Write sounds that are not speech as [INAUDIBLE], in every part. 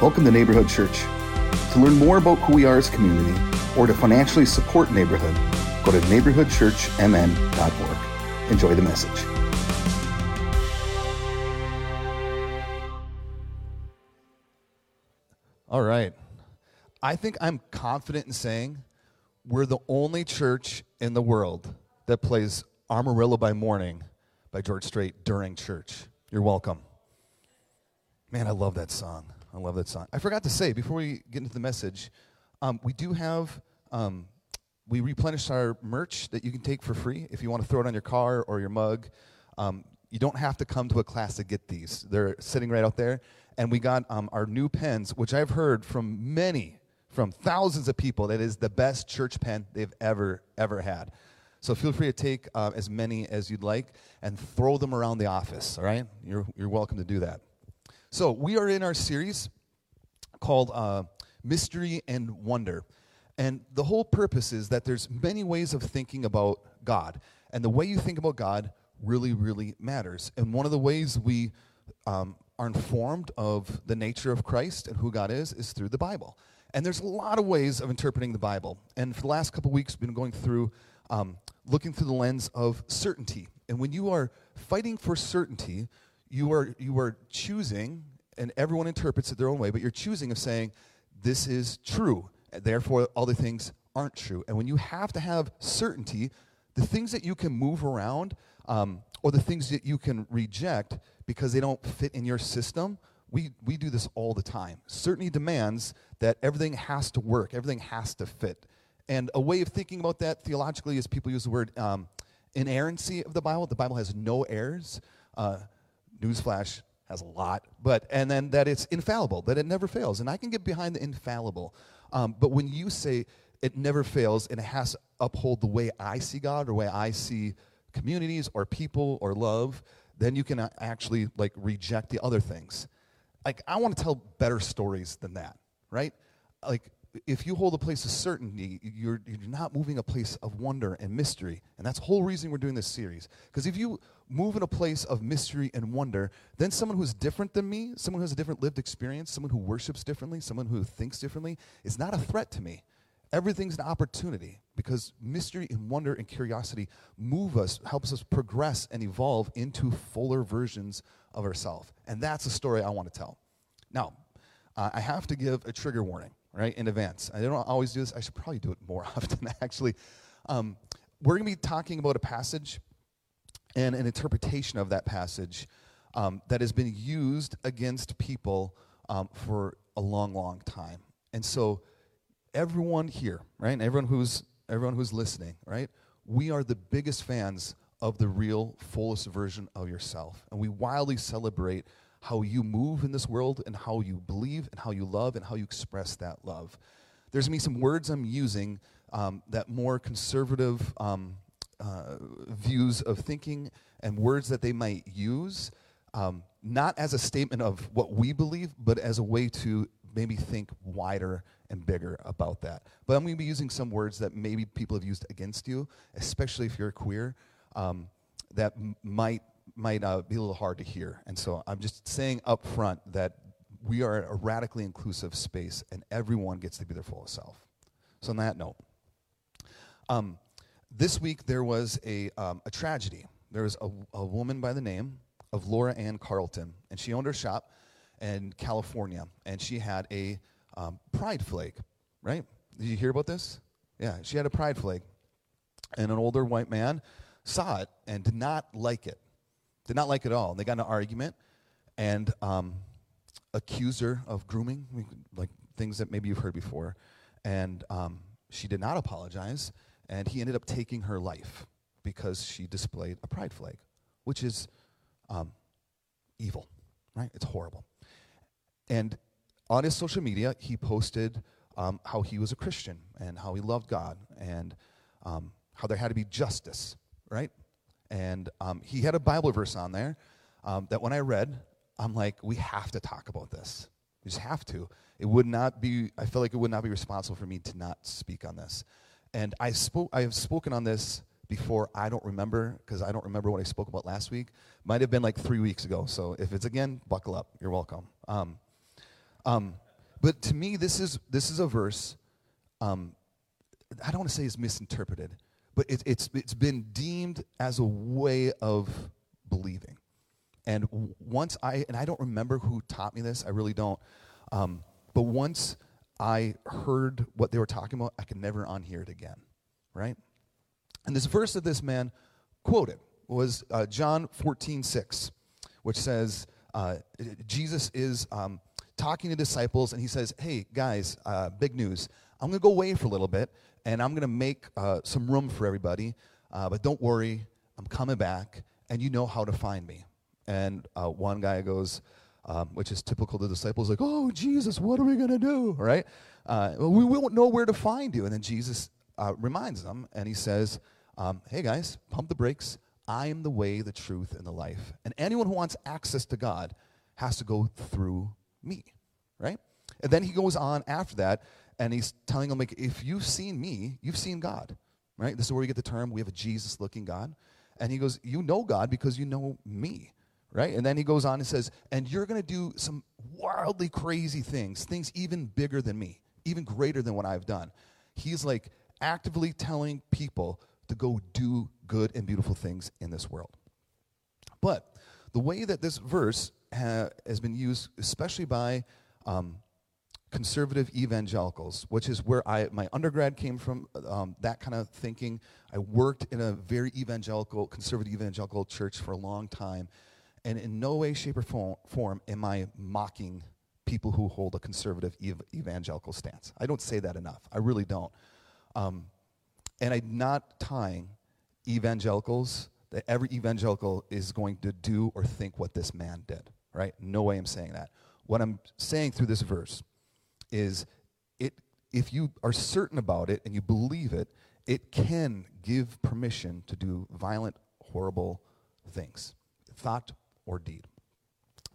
Welcome to Neighborhood Church. To learn more about who we are as community or to financially support Neighborhood, go to neighborhoodchurchmn.org. Enjoy the message. All right. I think I'm confident in saying we're the only church in the world that plays Amarillo by Morning by George Strait during church. You're welcome. Man, I love that song. I love that song. I forgot to say before we get into the message, um, we do have um, we replenish our merch that you can take for free if you want to throw it on your car or your mug. Um, you don't have to come to a class to get these. They're sitting right out there. And we got um, our new pens, which I've heard from many, from thousands of people, that is the best church pen they've ever, ever had. So feel free to take uh, as many as you'd like and throw them around the office, all right? You're, you're welcome to do that. So we are in our series called uh, Mystery and Wonder. And the whole purpose is that there's many ways of thinking about God. And the way you think about God really, really matters. And one of the ways we um, are informed of the nature of Christ and who God is is through the Bible. And there's a lot of ways of interpreting the Bible. And for the last couple weeks, we've been going through, um, looking through the lens of certainty. And when you are fighting for certainty, you are, you are choosing, and everyone interprets it their own way, but you're choosing of saying, this is true. Therefore, other things aren't true. And when you have to have certainty, the things that you can move around um, or the things that you can reject because they don't fit in your system, we, we do this all the time. Certainty demands that everything has to work, everything has to fit. And a way of thinking about that theologically is people use the word um, inerrancy of the Bible. The Bible has no errors. Uh, newsflash has a lot, but and then that it's infallible, that it never fails. And I can get behind the infallible. Um, but when you say it never fails and it has to uphold the way I see God or the way I see communities or people or love, then you can actually like reject the other things. Like I want to tell better stories than that, right? Like if you hold a place of certainty, you're, you're not moving a place of wonder and mystery. And that's the whole reason we're doing this series. Because if you move in a place of mystery and wonder, then someone who's different than me, someone who has a different lived experience, someone who worships differently, someone who thinks differently, is not a threat to me. Everything's an opportunity because mystery and wonder and curiosity move us, helps us progress and evolve into fuller versions of ourselves. And that's the story I want to tell. Now, uh, I have to give a trigger warning, right, in advance. I don't always do this. I should probably do it more [LAUGHS] often, actually. Um, we're going to be talking about a passage and an interpretation of that passage um, that has been used against people um, for a long, long time. And so, everyone here, right, everyone who's everyone who's listening, right, we are the biggest fans of the real, fullest version of yourself, and we wildly celebrate how you move in this world and how you believe and how you love and how you express that love. There's gonna be some words I'm using um, that more conservative um, uh, views of thinking and words that they might use, um, not as a statement of what we believe, but as a way to maybe think wider and bigger about that. But I'm going to be using some words that maybe people have used against you, especially if you're queer, um, that m- might might uh, be a little hard to hear. And so I'm just saying up front that we are a radically inclusive space, and everyone gets to be their fullest self. So on that note, um, this week there was a um, a tragedy. There was a, a woman by the name of Laura Ann Carleton, and she owned her shop in California, and she had a um, pride flag, right? Did you hear about this? Yeah, she had a pride flag, and an older white man saw it and did not like it, did not like it at all. And they got in an argument, and um, accused her of grooming, like things that maybe you've heard before, and um, she did not apologize, and he ended up taking her life because she displayed a pride flag, which is um, evil, right? It's horrible. And on his social media, he posted um, how he was a Christian and how he loved God and um, how there had to be justice, right? And um, he had a Bible verse on there um, that when I read, I'm like, we have to talk about this. We just have to. It would not be, I feel like it would not be responsible for me to not speak on this. And I, spoke, I have spoken on this before. I don't remember because I don't remember what I spoke about last week. Might have been like three weeks ago. So if it's again, buckle up. You're welcome. Um, um, But to me, this is, this is a verse, um, I don't want to say is misinterpreted, but it, it's, it's been deemed as a way of believing. And once I, and I don't remember who taught me this, I really don't. Um, but once I heard what they were talking about, I could never unhear it again, right? And this verse that this man quoted was uh, John 14, 6, which says, uh, Jesus is um, talking to disciples, and he says, Hey, guys, uh, big news. I'm going to go away for a little bit, and I'm going to make uh, some room for everybody. Uh, but don't worry, I'm coming back, and you know how to find me. And uh, one guy goes, um, which is typical the disciples, like, Oh, Jesus, what are we going to do? Right? well, we won't know where to find you. And then Jesus reminds them, and he says, um, Hey, guys, pump the brakes. I am the way, the truth, and the life. And anyone who wants access to God has to go through me, right? And then he goes on after that, and he's telling them, like, if you've seen me, you've seen God, right? This is where we get the term, we have a Jesus looking God. And he goes, You know God because you know me, right? And then he goes on and says, And you're going to do some wildly crazy things, things even bigger than me, even greater than what I've done. He's like actively telling people to go do good and beautiful things in this world. But the way that this verse ha- has been used, especially by um, conservative evangelicals, which is where I, my undergrad came from, um, that kind of thinking. I worked in a very evangelical, conservative evangelical church for a long time. And in no way, shape, or form am I mocking people who hold a conservative ev- evangelical stance. I don't say that enough. I really don't. Um, and I'm not tying evangelicals that every evangelical is going to do or think what this man did, right? No way I'm saying that. What I'm saying through this verse is it if you are certain about it and you believe it, it can give permission to do violent, horrible things, thought or deed.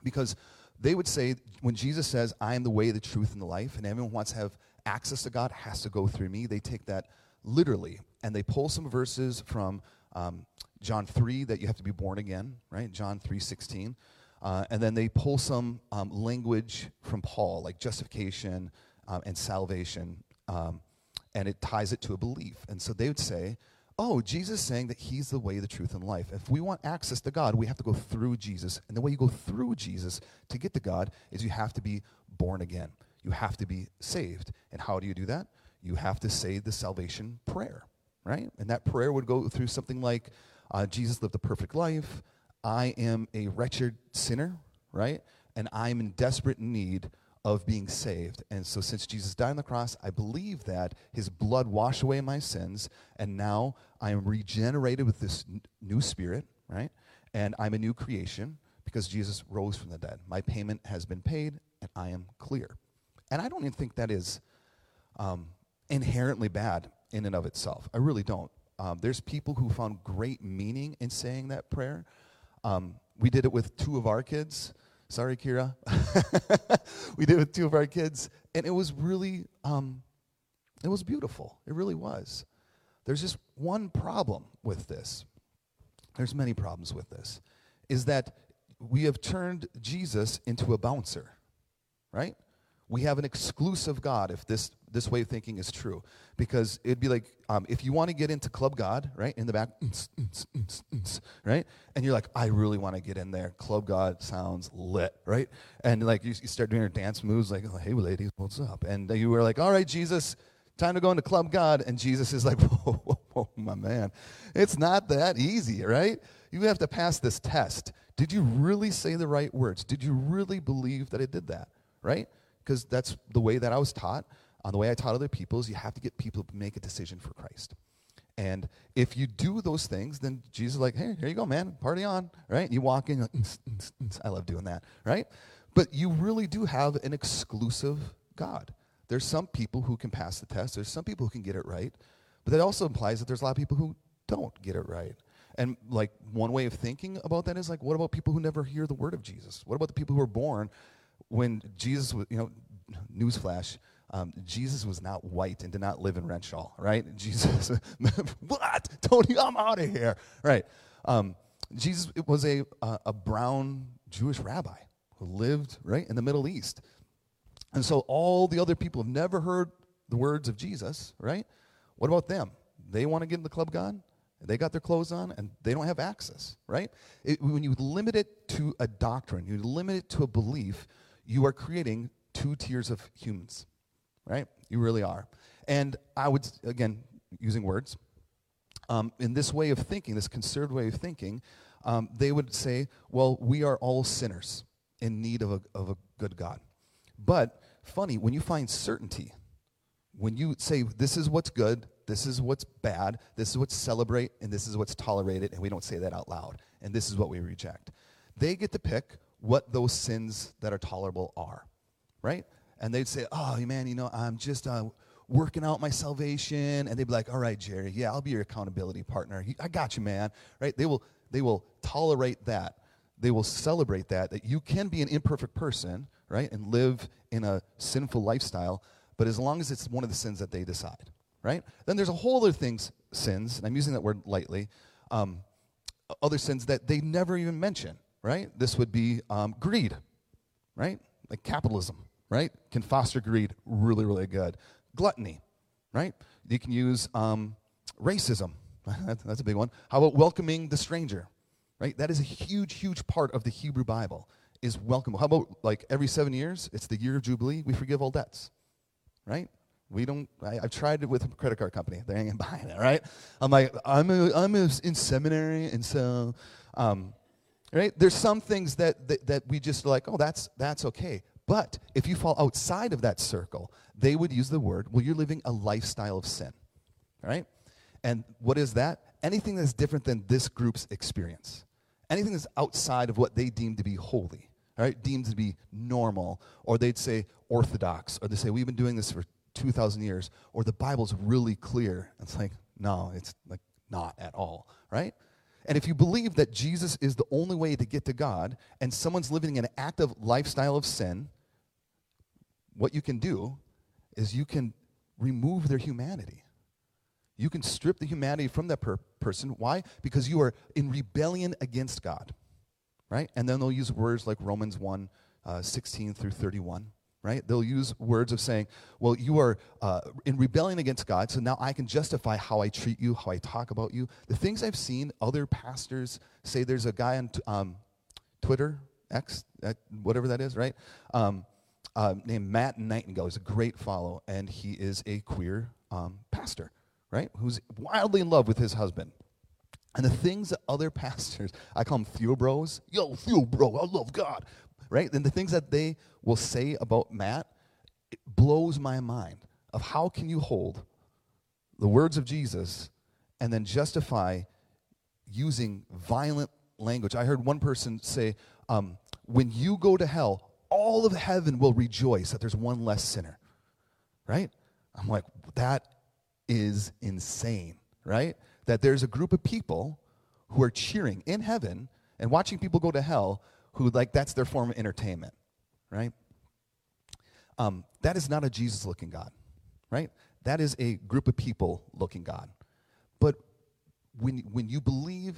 Because they would say when Jesus says, I am the way, the truth, and the life, and everyone wants to have access to God has to go through me, they take that literally. And they pull some verses from um, John 3 that you have to be born again, right? John 3 16. Uh, and then they pull some um, language from Paul, like justification um, and salvation, um, and it ties it to a belief. And so they would say, oh, Jesus is saying that he's the way, the truth, and life. If we want access to God, we have to go through Jesus. And the way you go through Jesus to get to God is you have to be born again. You have to be saved. And how do you do that? you have to say the salvation prayer, right? And that prayer would go through something like uh, Jesus lived a perfect life. I am a wretched sinner, right? And I'm in desperate need of being saved. And so, since Jesus died on the cross, I believe that his blood washed away my sins, and now I am regenerated with this n- new spirit, right? And I'm a new creation because Jesus rose from the dead. My payment has been paid, and I am clear. And I don't even think that is um, inherently bad in and of itself. I really don't. Um, there's people who found great meaning in saying that prayer. Um, we did it with two of our kids. Sorry, Kira. [LAUGHS] we did it with two of our kids, and it was really, um, it was beautiful. It really was. There's just one problem with this. There's many problems with this. Is that we have turned Jesus into a bouncer, right? We have an exclusive God if this, this way of thinking is true. Because it'd be like um, if you want to get into Club God, right, in the back, mm, mm, mm, right? And you're like, I really want to get in there. Club God sounds lit, right? And like you, you start doing your dance moves, like, oh, hey, ladies, what's up? And you were like, all right, Jesus, time to go into Club God. And Jesus is like, [LAUGHS] whoa, whoa, whoa, my man. It's not that easy, right? You have to pass this test. Did you really say the right words? Did you really believe that it did that, right? Because that's the way that I was taught. On the way I taught other people is you have to get people to make a decision for Christ. And if you do those things, then Jesus is like, hey, here you go, man, party on, right? You walk in, like, I love doing that, right? But you really do have an exclusive God. There's some people who can pass the test, there's some people who can get it right, but that also implies that there's a lot of people who don't get it right. And like one way of thinking about that is like, what about people who never hear the word of Jesus? What about the people who are born when Jesus was, you know, newsflash, um, Jesus was not white and did not live in Renshaw, right? [LAUGHS] Jesus, what? Tony, I'm out of here, right? Um, Jesus was a, a, brown Jewish rabbi who lived right in the Middle East. And so all the other people have never heard the words of Jesus, right? What about them? They want to get in the club God? They got their clothes on and they don't have access, right? It, when you limit it to a doctrine, you limit it to a belief, you are creating two tiers of humans, right? You really are. And I would, again, using words, um, in this way of thinking, this conservative way of thinking, um, they would say, well, we are all sinners in need of a, of a good God. But funny, when you find certainty, when you say, this is what's good, this is what's bad, this is what's celebrate, and this is what's tolerated, and we don't say that out loud, and this is what we reject. They get to pick what those sins that are tolerable are, right? And they'd say, oh, man, you know, I'm just uh, working out my salvation. And they'd be like, all right, Jerry, yeah, I'll be your accountability partner. I got you, man, right? They will, they will tolerate that. They will celebrate that, that you can be an imperfect person, right, and live in a sinful lifestyle, but as long as it's one of the sins that they decide right? Then there's a whole other things, sins, and I'm using that word lightly, um, other sins that they never even mention, right? This would be um, greed, right? Like capitalism, right? Can foster greed really, really good. Gluttony, right? You can use um, racism. [LAUGHS] That's a big one. How about welcoming the stranger, right? That is a huge, huge part of the Hebrew Bible is welcome. How about like every seven years, it's the year of Jubilee, we forgive all debts, right? We don't, I, have tried it with a credit card company. They ain't [LAUGHS] buying it, right? I'm like, I'm, a, I'm a, in seminary, and so, um, right? There's some things that, that, that we just like, oh, that's, that's okay. But if you fall outside of that circle, they would use the word, well, you're living a lifestyle of sin, right? And what is that? Anything that's different than this group's experience. Anything that's outside of what they deem to be holy, right? Deemed to be normal. Or they'd say orthodox. Or they say, we've been doing this for 2,000 years, or the Bible's really clear. It's like, no, it's like not at all, right? And if you believe that Jesus is the only way to get to God, and someone's living an active lifestyle of sin, what you can do is you can remove their humanity. You can strip the humanity from that per- person. Why? Because you are in rebellion against God, right? And then they'll use words like Romans 1 uh, 16 through 31 right? They'll use words of saying, well, you are uh, in rebellion against God, so now I can justify how I treat you, how I talk about you. The things I've seen other pastors say, there's a guy on t- um, Twitter, X, whatever that is, right? Um, uh, named Matt Nightingale. He's a great follow, and he is a queer um, pastor, right? Who's wildly in love with his husband. And the things that other [LAUGHS] pastors, I call them theobros. Yo, theobro, I love God right? And the things that they will say about Matt, it blows my mind of how can you hold the words of Jesus and then justify using violent language. I heard one person say, um, when you go to hell, all of heaven will rejoice that there's one less sinner, right? I'm like, that is insane, right? That there's a group of people who are cheering in heaven and watching people go to hell who like that's their form of entertainment, right? Um, that is not a Jesus looking God, right? That is a group of people looking God. But when, when you believe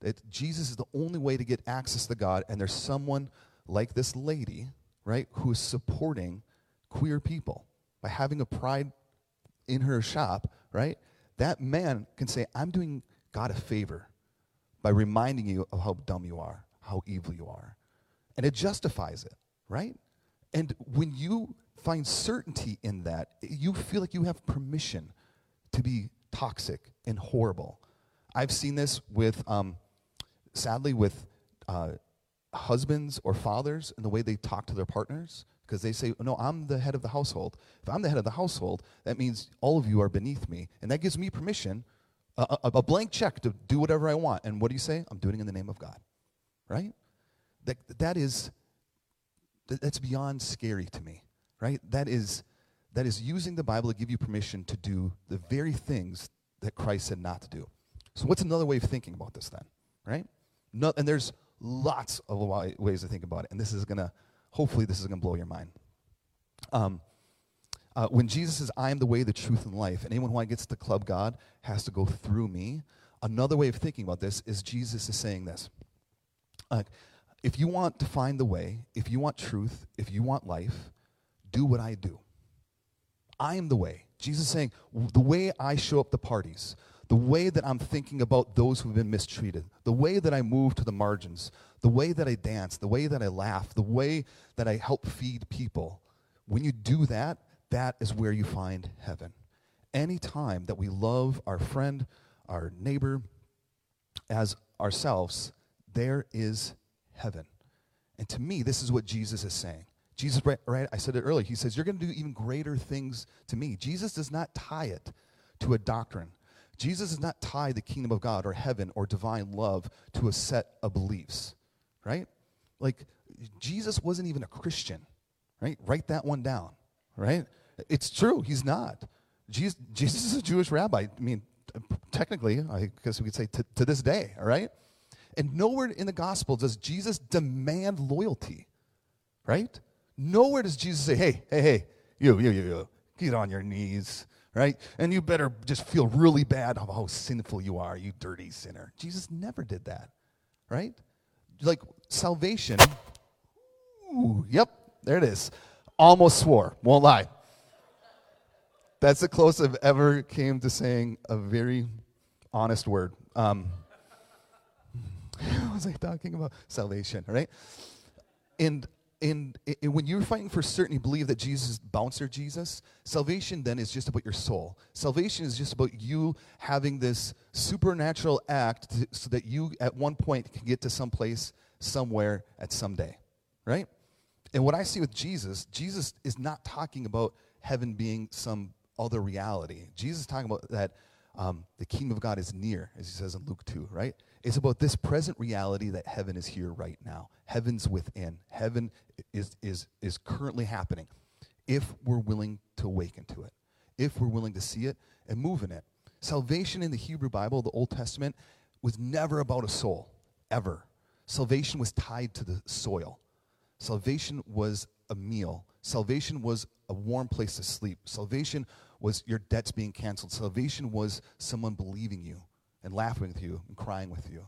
that Jesus is the only way to get access to God, and there's someone like this lady, right, who is supporting queer people by having a pride in her shop, right? That man can say, I'm doing God a favor by reminding you of how dumb you are, how evil you are and it justifies it, right? And when you find certainty in that, you feel like you have permission to be toxic and horrible. I've seen this with, um, sadly, with uh, husbands or fathers and the way they talk to their partners because they say, No, I'm the head of the household. If I'm the head of the household, that means all of you are beneath me. And that gives me permission, a, a, a blank check to do whatever I want. And what do you say? I'm doing it in the name of God, right? That, that is that's beyond scary to me right? That is that is using the bible to give you permission to do the very things that christ said not to do. So what's another way of thinking about this then right? No, and there's lots of ways to think about it and this is gonna hopefully this is gonna blow your mind. Um, uh, when jesus says i am the way the truth and life and anyone who gets to club god has to go through me. Another way of thinking about this is jesus is saying this. Uh, if you want to find the way, if you want truth, if you want life, do what I do. I am the way. Jesus is saying, the way I show up the parties, the way that I'm thinking about those who've been mistreated, the way that I move to the margins, the way that I dance, the way that I laugh, the way that I help feed people. When you do that, that is where you find heaven. Any time that we love our friend, our neighbor, as ourselves, there is heaven. And to me, this is what Jesus is saying. Jesus, right, right I said it earlier, he says, You're going to do even greater things to me. Jesus does not tie it to a doctrine. Jesus does not tie the kingdom of God or heaven or divine love to a set of beliefs, right? Like, Jesus wasn't even a Christian, right? Write that one down, right? It's true, he's not. Jesus, [LAUGHS] Jesus is a Jewish rabbi. I mean, technically, I guess we could say to, to this day, all right? And nowhere in the gospel does Jesus demand loyalty, right? Nowhere does Jesus say, hey, hey, hey, you, you, you, you, get on your knees, right? And you better just feel really bad about how sinful you are, you dirty sinner. Jesus never did that, right? Like salvation, ooh, yep, there it is. Almost swore, won't lie. That's the closest I've ever came to saying a very honest word. Um, was I talking about? Salvation, right? And and, when you're fighting for certain, you believe that Jesus bouncer Jesus. Salvation then is just about your soul. Salvation is just about you having this supernatural act to, so that you, at one point, can get to some place, somewhere, at some day, right? And what I see with Jesus, Jesus is not talking about heaven being some other reality. Jesus is talking about that um, the kingdom of God is near, as he says in Luke 2, right? It's about this present reality that heaven is here right now. Heaven's within. Heaven is, is, is currently happening if we're willing to awaken to it, if we're willing to see it and move in it. Salvation in the Hebrew Bible, the Old Testament, was never about a soul, ever. Salvation was tied to the soil. Salvation was a meal. Salvation was a warm place to sleep. Salvation was your debts being canceled. Salvation was someone believing you and laughing with you and crying with you.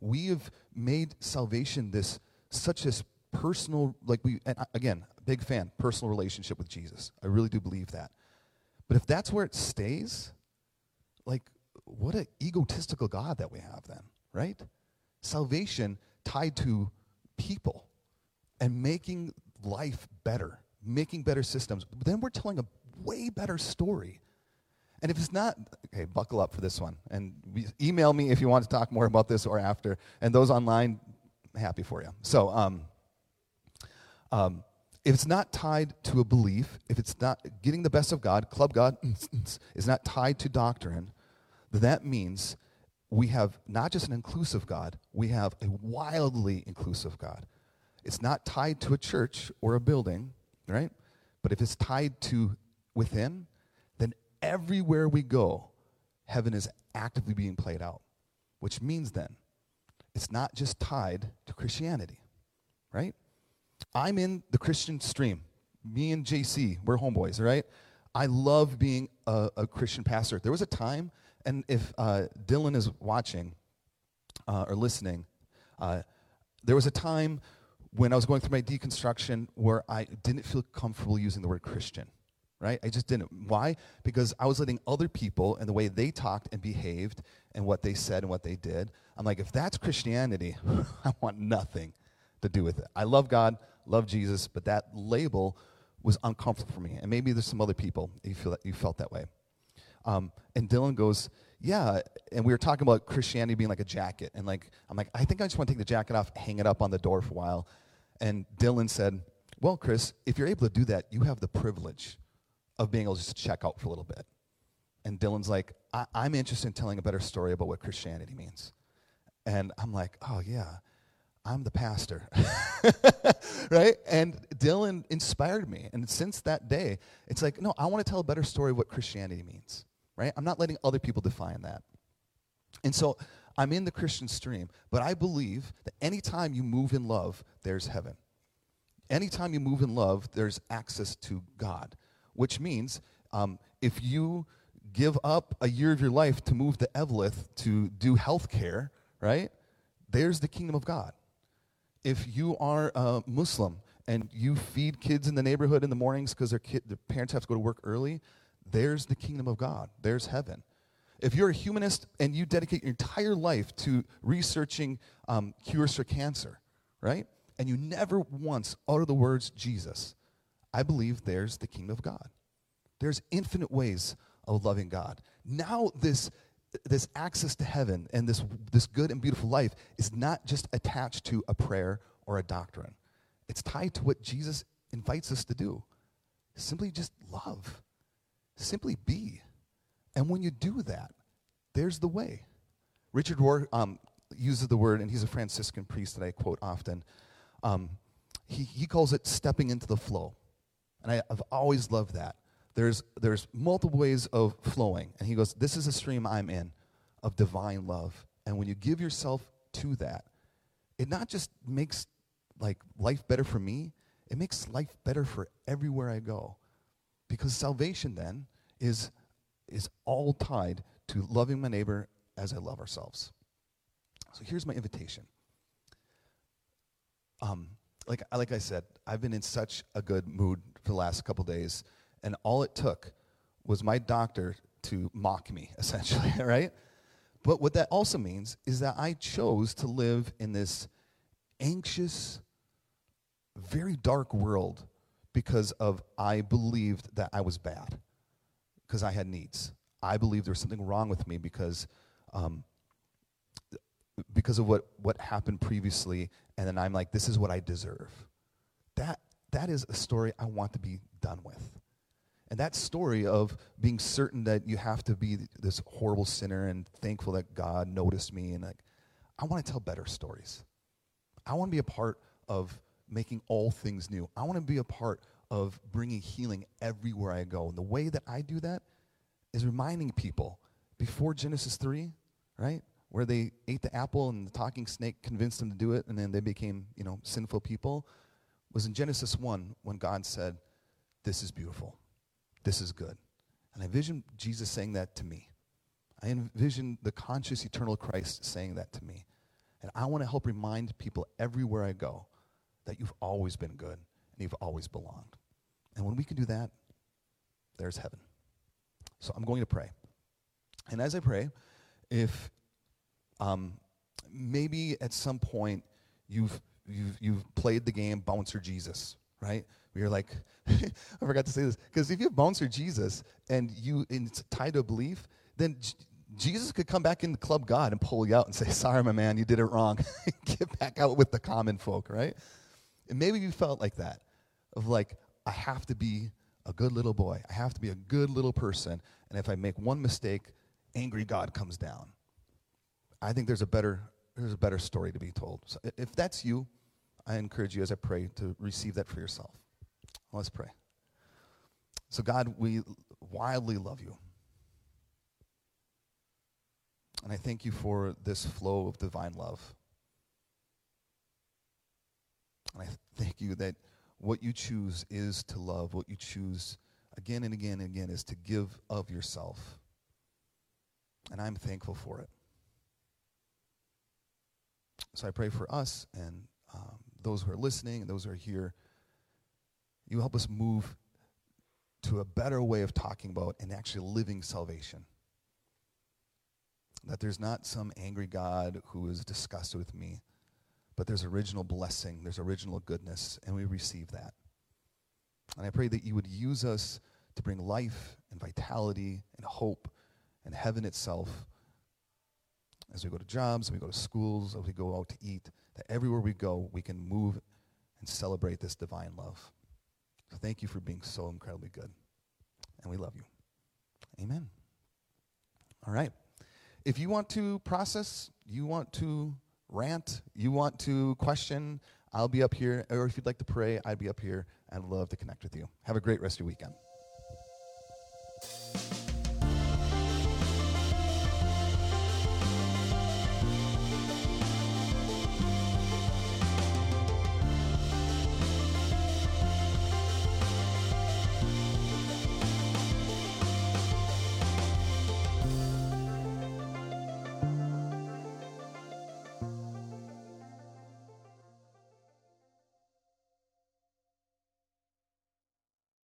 We have made salvation this such as personal, like we, and again, big fan, personal relationship with Jesus. I really do believe that. But if that's where it stays, like, what an egotistical God that we have then, right? Salvation tied to people and making life better, making better systems. But then we're telling a way better story and if it's not, okay, buckle up for this one. And email me if you want to talk more about this or after. And those online, happy for you. So, um, um, if it's not tied to a belief, if it's not getting the best of God, club God [CLEARS THROAT] is not tied to doctrine, then that means we have not just an inclusive God, we have a wildly inclusive God. It's not tied to a church or a building, right? But if it's tied to within, everywhere we go, heaven is actively being played out, which means then it's not just tied to Christianity, right? I'm in the Christian stream. Me and JC, we're homeboys, right? I love being a, a Christian pastor. There was a time, and if uh, Dylan is watching uh, or listening, uh, there was a time when I was going through my deconstruction where I didn't feel comfortable using the word Christian right? I just didn't. Why? Because I was letting other people and the way they talked and behaved and what they said and what they did. I'm like, if that's Christianity, [LAUGHS] I want nothing to do with it. I love God, love Jesus, but that label was uncomfortable for me. And maybe there's some other people you feel that you felt that way. Um, and Dylan goes, yeah. And we were talking about Christianity being like a jacket. And like, I'm like, I think I just want to take the jacket off, hang it up on the door for a while. And Dylan said, well, Chris, if you're able to do that, you have the privilege of being able to just check out for a little bit. And Dylan's like, I- am interested in telling a better story about what Christianity means. And I'm like, oh, yeah, I'm the pastor. [LAUGHS] right? And Dylan inspired me. And since that day, it's like, no, I want to tell a better story of what Christianity means. Right? I'm not letting other people define that. And so I'm in the Christian stream, but I believe that anytime you move in love, there's heaven. Anytime you move in love, there's access to God which means um, if you give up a year of your life to move to Eveleth to do health care, right? There's the kingdom of God. If you are a Muslim and you feed kids in the neighborhood in the mornings because their, their parents have to go to work early, there's the kingdom of God. There's heaven. If you're a humanist and you dedicate your entire life to researching um, cures for cancer, right? And you never once utter the words Jesus, I believe there's the kingdom of God. There's infinite ways of loving God. Now, this, this access to heaven and this, this good and beautiful life is not just attached to a prayer or a doctrine, it's tied to what Jesus invites us to do. Simply just love, simply be. And when you do that, there's the way. Richard Rohr um, uses the word, and he's a Franciscan priest that I quote often. Um, he, he calls it stepping into the flow. And I, I've always loved that. There's, there's multiple ways of flowing. And he goes, This is a stream I'm in of divine love. And when you give yourself to that, it not just makes like life better for me, it makes life better for everywhere I go. Because salvation then is, is all tied to loving my neighbor as I love ourselves. So here's my invitation. Um, like, like I said, I've been in such a good mood for the last couple days, and all it took was my doctor to mock me, [LAUGHS] essentially, [LAUGHS] right? But what that also means is that I chose to live in this anxious, very dark world because of I believed that I was bad, because I had needs. I believed there was something wrong with me because um, because of what, what happened previously, and then I'm like, this is what I deserve. That, that is a story I want to be done with. And that story of being certain that you have to be this horrible sinner and thankful that God noticed me, and like, I want to tell better stories. I want to be a part of making all things new. I want to be a part of bringing healing everywhere I go. And the way that I do that is reminding people before Genesis 3, right? Where they ate the apple and the talking snake convinced them to do it and then they became, you know, sinful people was in Genesis 1 when God said, This is beautiful. This is good. And I envision Jesus saying that to me. I envision the conscious eternal Christ saying that to me. And I want to help remind people everywhere I go that you've always been good and you've always belonged. And when we can do that, there's heaven. So I'm going to pray. And as I pray, if um, maybe at some point you've, you've, you've played the game Bouncer Jesus, right? Where you're like, [LAUGHS] I forgot to say this, because if you Bouncer Jesus and, you, and it's tied to a belief, then J- Jesus could come back in the club God and pull you out and say, Sorry, my man, you did it wrong. [LAUGHS] Get back out with the common folk, right? And maybe you felt like that, of like, I have to be a good little boy. I have to be a good little person. And if I make one mistake, angry God comes down. I think there's a better, there's a better story to be told. So if that's you, I encourage you as I pray to receive that for yourself. Let's pray. So, God, we wildly love you. And I thank you for this flow of divine love. And I thank you that what you choose is to love. What you choose again and again and again is to give of yourself. And I'm thankful for it. So I pray for us and um, those who are listening and those who are here. You help us move to a better way of talking about and actually living salvation. That there's not some angry God who is disgusted with me, but there's original blessing, there's original goodness, and we receive that. And I pray that you would use us to bring life and vitality and hope and heaven itself as we go to jobs, as we go to schools, as we go out to eat, that everywhere we go, we can move and celebrate this divine love. So thank you for being so incredibly good. And we love you. Amen. All right. If you want to process, you want to rant, you want to question, I'll be up here. Or if you'd like to pray, I'd be up here. I'd love to connect with you. Have a great rest of your weekend.